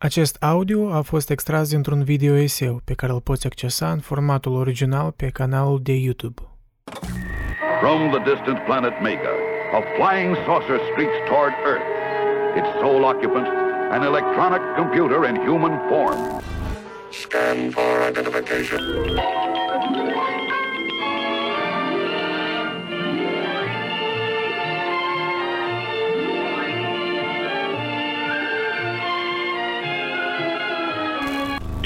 Acest audio a fost extras dintr-un video eseu pe care îl poți accesa în formatul original pe canalul de YouTube. From the distant planet Mega, a flying saucer streaks toward Earth. Its sole occupant, an electronic computer in human form. Scan for identification.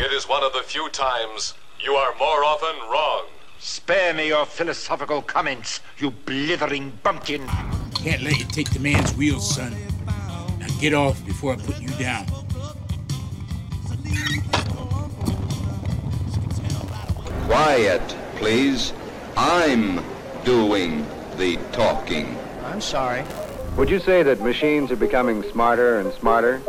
It is one of the few times you are more often wrong. Spare me your philosophical comments, you blithering bumpkin. Can't let you take the man's wheels, son. Now get off before I put you down. Quiet, please. I'm doing the talking. I'm sorry. Would you say that machines are becoming smarter and smarter?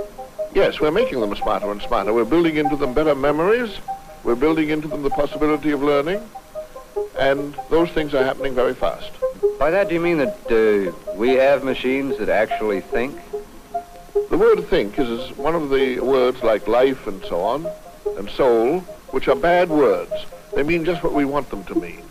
Yes, we're making them smarter and smarter. We're building into them better memories. We're building into them the possibility of learning. And those things are happening very fast. By that, do you mean that uh, we have machines that actually think? The word think is is one of the words like life and so on, and soul, which are bad words. They mean just what we want them to mean.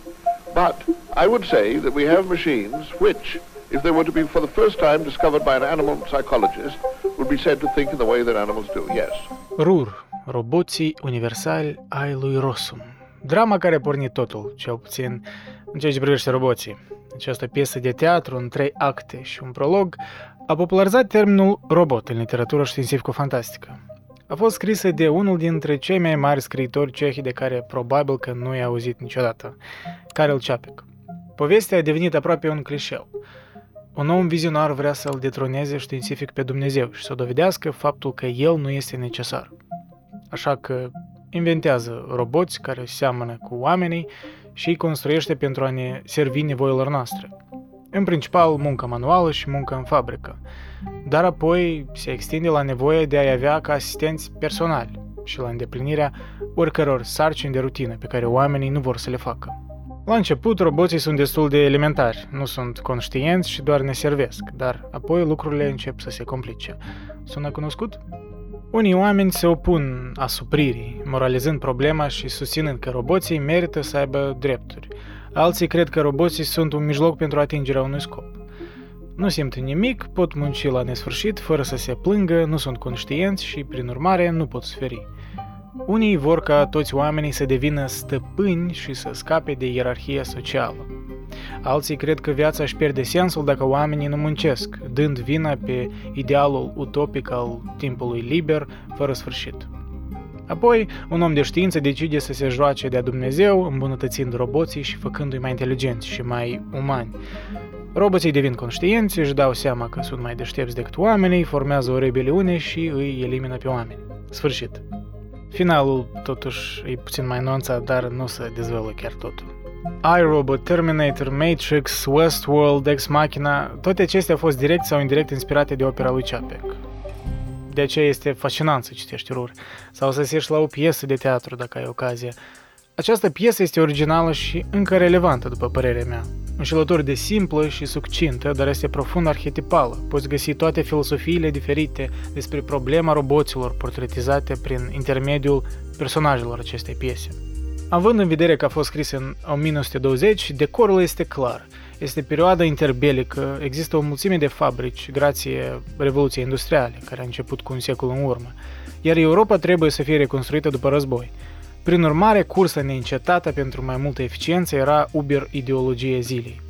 But I would say that we have machines which, if they were to be for the first time discovered by an animal psychologist, would be said to think in the way that animals do, yes. RUR, roboții universali ai lui Rossum. Drama care a pornit totul, cel puțin în ceea ce privește roboții. Această piesă de teatru în trei acte și un prolog a popularizat termenul robot în literatură științifico-fantastică. A fost scrisă de unul dintre cei mai mari scriitori cehi de care probabil că nu i-a auzit niciodată, Karel Čapek. Povestea a devenit aproape un clișeu. Un om vizionar vrea să-l detroneze științific pe Dumnezeu și să dovedească faptul că el nu este necesar. Așa că inventează roboți care seamănă cu oamenii și îi construiește pentru a ne servi nevoilor noastre. În principal, muncă manuală și muncă în fabrică, dar apoi se extinde la nevoia de a-i avea ca asistenți personali și la îndeplinirea oricăror sarcini de rutină pe care oamenii nu vor să le facă. La început, roboții sunt destul de elementari, nu sunt conștienți și doar ne servesc, dar apoi lucrurile încep să se complice. Sună cunoscut? Unii oameni se opun asupririi, moralizând problema și susținând că roboții merită să aibă drepturi. Alții cred că roboții sunt un mijloc pentru atingerea unui scop. Nu simt nimic, pot munci la nesfârșit fără să se plângă, nu sunt conștienți și, prin urmare, nu pot suferi. Unii vor ca toți oamenii să devină stăpâni și să scape de ierarhia socială. Alții cred că viața își pierde sensul dacă oamenii nu muncesc, dând vina pe idealul utopic al timpului liber, fără sfârșit. Apoi, un om de știință decide să se joace de-a Dumnezeu, îmbunătățind roboții și făcându-i mai inteligenți și mai umani. Roboții devin conștienți, își dau seama că sunt mai deștepți decât oamenii, formează o rebeliune și îi elimină pe oameni. Sfârșit. Finalul, totuși, e puțin mai nuanțat, dar nu se dezvăluie chiar totul. iRobot, Terminator, Matrix, Westworld, Ex Machina, toate acestea au fost direct sau indirect inspirate de opera lui Čapek. De aceea este fascinant să citești RUR sau să ieși la o piesă de teatru dacă ai ocazie. Această piesă este originală și încă relevantă, după părerea mea. Înșelător de simplă și succintă, dar este profund arhetipală. Poți găsi toate filosofiile diferite despre problema roboților portretizate prin intermediul personajelor acestei piese. Având în vedere că a fost scris în 1920, decorul este clar. Este perioada interbelică, există o mulțime de fabrici grație Revoluției Industriale, care a început cu un secol în urmă, iar Europa trebuie să fie reconstruită după război. Prin urmare, cursa neîncetată pentru mai multă eficiență era uber ideologie zilei.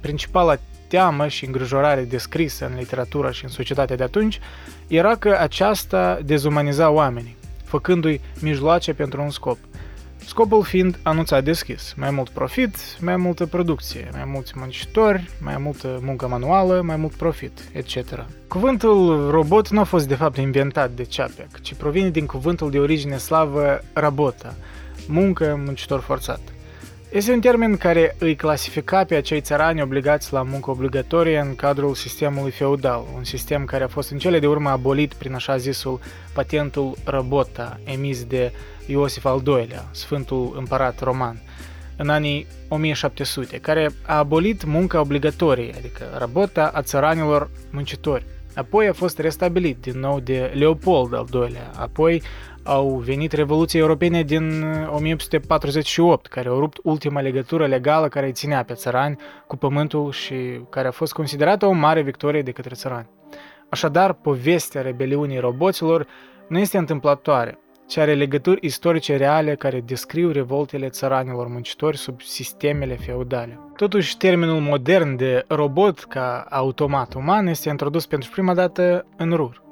Principala teamă și îngrijorare descrisă în literatura și în societatea de atunci era că aceasta dezumaniza oamenii, făcându-i mijloace pentru un scop. Scopul fiind anunțat deschis, mai mult profit, mai multă producție, mai mulți muncitori, mai multă muncă manuală, mai mult profit, etc. Cuvântul robot nu a fost de fapt inventat de Čapek, ci provine din cuvântul de origine slavă rabota, muncă, muncitor forțat. Este un termen care îi clasifica pe acei țărani obligați la muncă obligatorie în cadrul sistemului feudal, un sistem care a fost în cele de urmă abolit prin așa zisul patentul Rabota, emis de Iosif al II-lea, Sfântul Împărat Roman, în anii 1700, care a abolit munca obligatorie, adică rabota a țăranilor muncitori. Apoi a fost restabilit din nou de Leopold al II-lea. Apoi au venit Revoluții Europene din 1848, care au rupt ultima legătură legală care îi ținea pe țărani cu pământul și care a fost considerată o mare victorie de către țărani. Așadar, povestea rebeliunii roboților nu este întâmplătoare, ci are legături istorice reale care descriu revoltele țăranilor muncitori sub sistemele feudale. Totuși, termenul modern de robot ca automat uman este introdus pentru prima dată în RUR.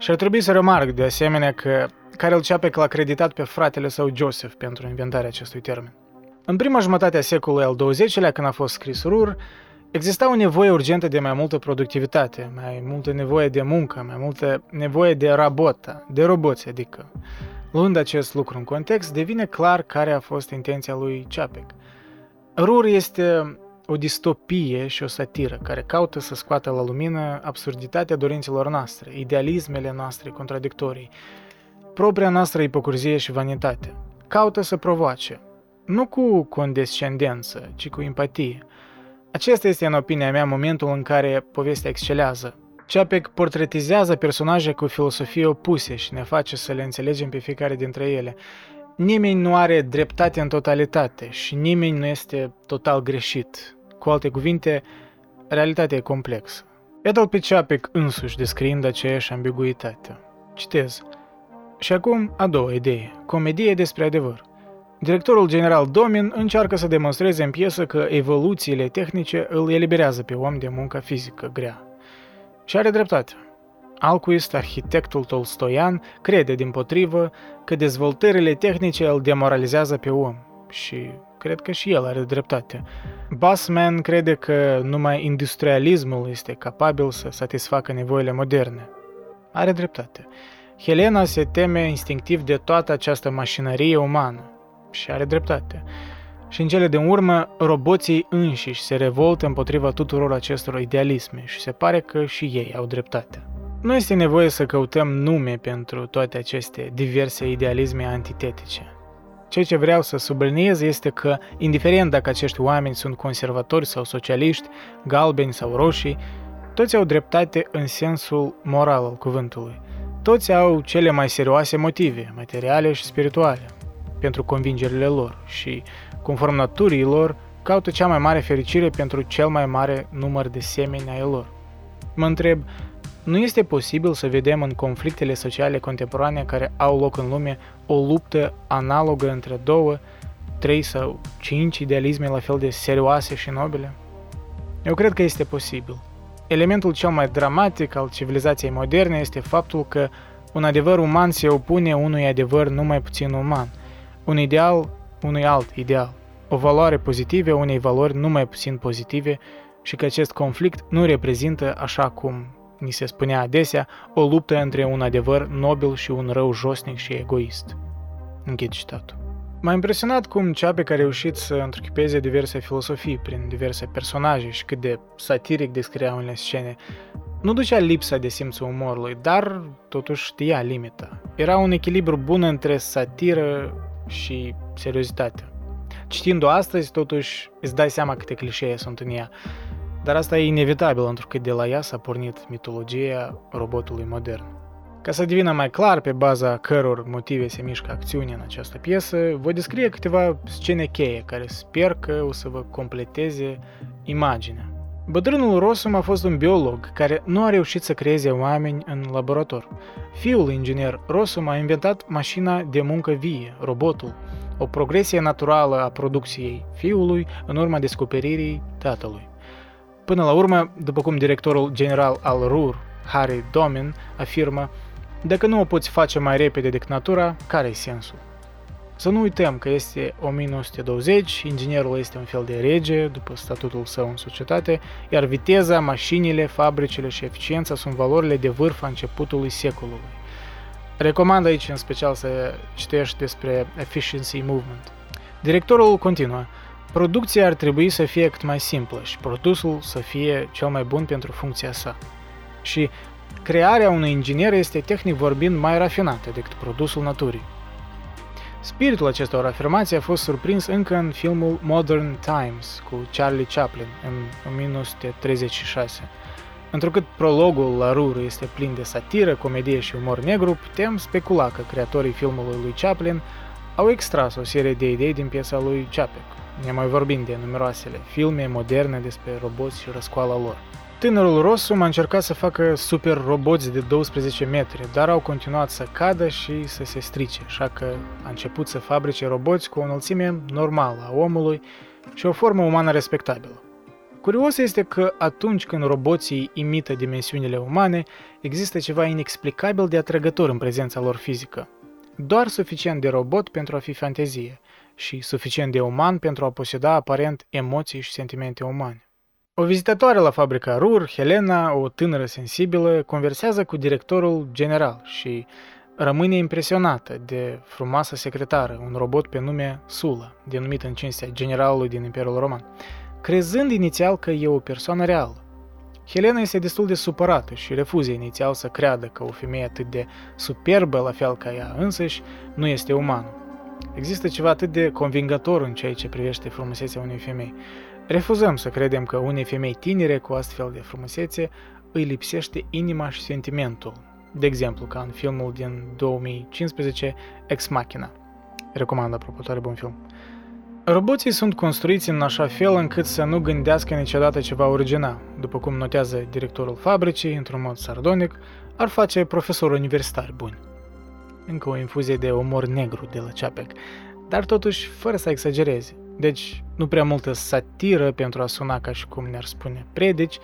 Și ar trebui să remarc de asemenea că Karel Čapek l-a creditat pe fratele său Joseph pentru inventarea acestui termen. În prima jumătate a secolului al XX-lea, când a fost scris RUR, exista o nevoie urgentă de mai multă productivitate, mai multă nevoie de muncă, mai multă nevoie de rabota, de roboți, adică. Luând acest lucru în context, devine clar care a fost intenția lui Čapek. RUR este o distopie și o satiră care caută să scoată la lumină absurditatea dorințelor noastre, idealismele noastre contradictorii, propria noastră ipocrizie și vanitate. Caută să provoace, nu cu condescendență, ci cu empatie. Acesta este, în opinia mea, momentul în care povestea excelează. Ceapec portretizează personaje cu filosofie opuse și ne face să le înțelegem pe fiecare dintre ele. Nimeni nu are dreptate în totalitate și nimeni nu este total greșit. Cu alte cuvinte, realitatea e complexă. Iată-l pe Ceapec însuși descriind aceeași ambiguitate. Citez. Și acum a doua idee, comedie despre adevăr. Directorul general Domin încearcă să demonstreze în piesă că evoluțiile tehnice îl eliberează pe om de muncă fizică grea. Și are dreptate. Alcuist, arhitectul tolstoian, crede din potrivă că dezvoltările tehnice îl demoralizează pe om și cred că și el are dreptate. Bassman crede că numai industrialismul este capabil să satisfacă nevoile moderne. Are dreptate. Helena se teme instinctiv de toată această mașinărie umană și are dreptate. Și în cele din urmă, roboții înșiși se revoltă împotriva tuturor acestor idealisme și se pare că și ei au dreptate. Nu este nevoie să căutăm nume pentru toate aceste diverse idealisme antitetice. Ceea ce vreau să subliniez este că, indiferent dacă acești oameni sunt conservatori sau socialiști, galbeni sau roșii, toți au dreptate în sensul moral al cuvântului – toți au cele mai serioase motive, materiale și spirituale, pentru convingerile lor și, conform naturii lor, caută cea mai mare fericire pentru cel mai mare număr de semeni ai lor. Mă întreb, nu este posibil să vedem în conflictele sociale contemporane care au loc în lume o luptă analogă între două, trei sau cinci idealisme la fel de serioase și nobile? Eu cred că este posibil. Elementul cel mai dramatic al civilizației moderne este faptul că un adevăr uman se opune unui adevăr numai puțin uman, un ideal unui alt ideal, o valoare pozitivă unei valori numai puțin pozitive și că acest conflict nu reprezintă, așa cum ni se spunea adesea, o luptă între un adevăr nobil și un rău josnic și egoist. Închid citatul. M-a impresionat cum Ceapec a reușit să întruchipeze diverse filosofii prin diverse personaje și cât de satiric descria unele scene. Nu ducea lipsa de simțul umorului, dar totuși știa limita. Era un echilibru bun între satiră și seriozitate. Citind-o astăzi, totuși, îți dai seama câte clișee sunt în ea. Dar asta e inevitabil, pentru că de la ea s-a pornit mitologia robotului modern. Ca să devină mai clar pe baza căror motive se mișcă acțiunea în această piesă, voi descrie câteva scene cheie care sper că o să vă completeze imaginea. Bătrânul Rossum a fost un biolog care nu a reușit să creeze oameni în laborator. Fiul inginer Rossum a inventat mașina de muncă vie, robotul, o progresie naturală a producției fiului în urma descoperirii tatălui. Până la urmă, după cum directorul general al RUR, Harry Domin, afirmă, dacă nu o poți face mai repede decât natura, care e sensul? Să nu uităm că este 1920, inginerul este un fel de rege după statutul său în societate, iar viteza, mașinile, fabricile și eficiența sunt valorile de vârf a începutului secolului. Recomand aici în special să citești despre Efficiency Movement. Directorul continuă. Producția ar trebui să fie cât mai simplă și produsul să fie cel mai bun pentru funcția sa. Și crearea unui inginer este tehnic vorbind mai rafinată decât produsul naturii. Spiritul acestor afirmații a fost surprins încă în filmul Modern Times cu Charlie Chaplin în 1936. Întrucât prologul la Rur este plin de satiră, comedie și umor negru, putem specula că creatorii filmului lui Chaplin au extras o serie de idei din piesa lui Chapek, nemai vorbind de numeroasele filme moderne despre roboți și răscoala lor. Tânărul Rossum a încercat să facă super roboți de 12 metri, dar au continuat să cadă și să se strice, așa că a început să fabrice roboți cu o înălțime normală a omului și o formă umană respectabilă. Curios este că atunci când roboții imită dimensiunile umane, există ceva inexplicabil de atrăgător în prezența lor fizică. Doar suficient de robot pentru a fi fantezie și suficient de uman pentru a poseda aparent emoții și sentimente umane. O vizitatoare la fabrica Rur, Helena, o tânără sensibilă, conversează cu directorul general și rămâne impresionată de frumoasa secretară, un robot pe nume Sula, denumit în cinstea generalului din Imperiul Roman, crezând inițial că e o persoană reală. Helena este destul de supărată și refuză inițial să creadă că o femeie atât de superbă, la fel ca ea însăși, nu este umană. Există ceva atât de convingător în ceea ce privește frumusețea unei femei. Refuzăm să credem că unei femei tinere cu astfel de frumusețe îi lipsește inima și sentimentul, de exemplu ca în filmul din 2015 Ex Machina. Recomand apropo, tare bun film. Roboții sunt construiți în așa fel încât să nu gândească niciodată ceva original, după cum notează directorul fabricii, într-un mod sardonic, ar face profesor universitar buni. Încă o infuzie de umor negru de la Chapek, dar totuși fără să exagereze. Deci, nu prea multă satiră pentru a suna ca și cum ne-ar spune predici,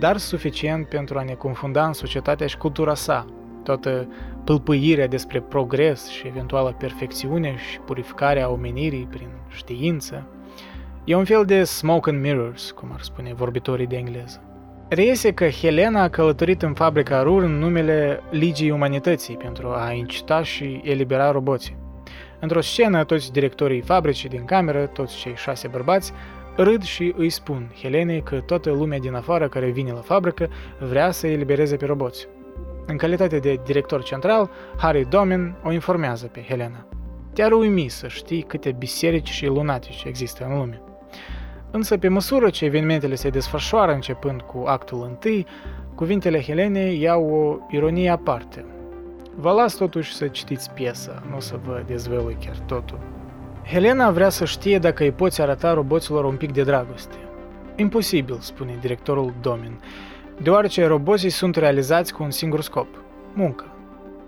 dar suficient pentru a ne confunda în societatea și cultura sa, toată pâlpâirea despre progres și eventuală perfecțiune și purificarea omenirii prin știință. E un fel de smoke and mirrors, cum ar spune vorbitorii de engleză. Reiese că Helena a călătorit în fabrica Rur în numele Ligii Umanității pentru a incita și elibera roboții. Într-o scenă, toți directorii fabricii din cameră, toți cei șase bărbați, râd și îi spun Helenei că toată lumea din afară care vine la fabrică vrea să elibereze pe roboți. În calitate de director central, Harry Domin o informează pe Helena. Te-ar uimi să știi câte biserici și lunatici există în lume. Însă, pe măsură ce evenimentele se desfășoară începând cu actul întâi, cuvintele Helenei iau o ironie aparte. Vă las totuși să citiți piesa, nu să vă dezvălui chiar totul. Helena vrea să știe dacă îi poți arăta roboților un pic de dragoste. Imposibil, spune directorul Domin deoarece roboții sunt realizați cu un singur scop, muncă.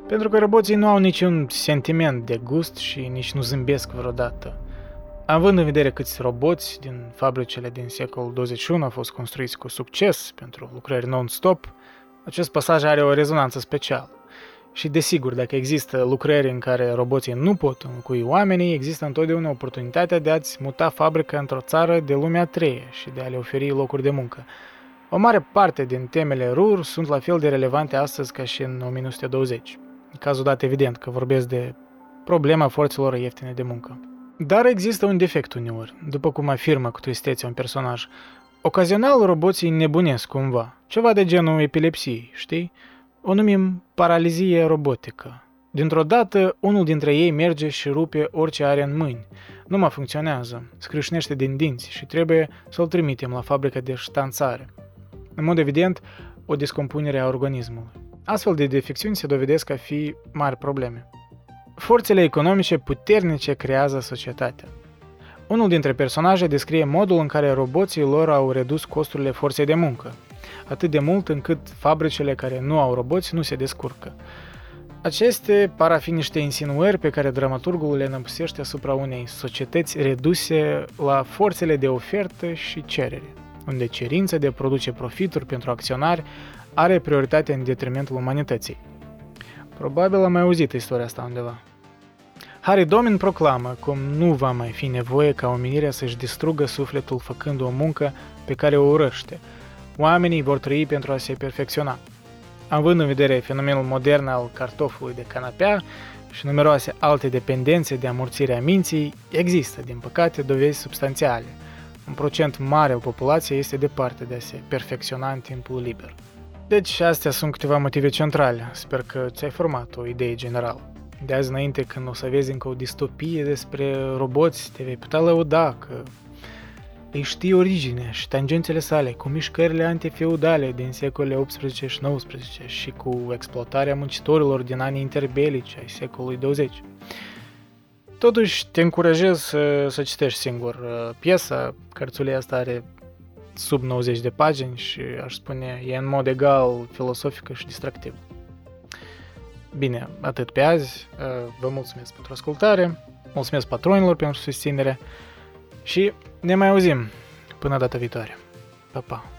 Pentru că roboții nu au niciun sentiment de gust și nici nu zâmbesc vreodată. Având în vedere câți roboți din fabricile din secolul 21 au fost construiți cu succes pentru lucrări non-stop, acest pasaj are o rezonanță specială. Și desigur, dacă există lucrări în care roboții nu pot înlocui oamenii, există întotdeauna oportunitatea de a-ți muta fabrica într-o țară de lumea treie și de a le oferi locuri de muncă. O mare parte din temele RUR sunt la fel de relevante astăzi ca și în 1920. În cazul dat evident că vorbesc de problema forțelor ieftine de muncă. Dar există un defect uneori, după cum afirmă cu tristețe un personaj. Ocazional roboții nebunesc cumva, ceva de genul epilepsiei, știi? O numim paralizie robotică. Dintr-o dată, unul dintre ei merge și rupe orice are în mâini. Nu mai funcționează, scrâșnește din dinți și trebuie să-l trimitem la fabrica de ștanțare în mod evident, o descompunere a organismului. Astfel de defecțiuni se dovedesc a fi mari probleme. Forțele economice puternice creează societatea. Unul dintre personaje descrie modul în care roboții lor au redus costurile forței de muncă, atât de mult încât fabricile care nu au roboți nu se descurcă. Aceste par a fi niște insinuări pe care dramaturgul le năpusește asupra unei societăți reduse la forțele de ofertă și cerere unde cerința de a produce profituri pentru acționari are prioritate în detrimentul umanității. Probabil am mai auzit istoria asta undeva. Harry Domin proclamă cum nu va mai fi nevoie ca omenirea să-și distrugă sufletul făcând o muncă pe care o urăște. Oamenii vor trăi pentru a se perfecționa. Având în vedere fenomenul modern al cartofului de canapea și numeroase alte dependențe de amorțirea minții, există, din păcate, dovezi substanțiale – un procent mare al populației este departe de a se perfecționa în timpul liber. Deci astea sunt câteva motive centrale. Sper că ți-ai format o idee generală. De azi înainte, când o să vezi încă o distopie despre roboți, te vei putea lăuda că îi știi originea și tangențele sale, cu mișcările antifeudale din secolele 18 și 19 și cu exploatarea muncitorilor din anii interbelici ai secolului 20. Totuși, te încurajez să, să citești singur uh, piesa. Cărțulia asta are sub 90 de pagini și aș spune e în mod egal filosofică și distractiv. Bine, atât pe azi. Uh, Vă mulțumesc pentru ascultare, mulțumesc patronilor pentru susținere și ne mai auzim până data viitoare. Pa, pa!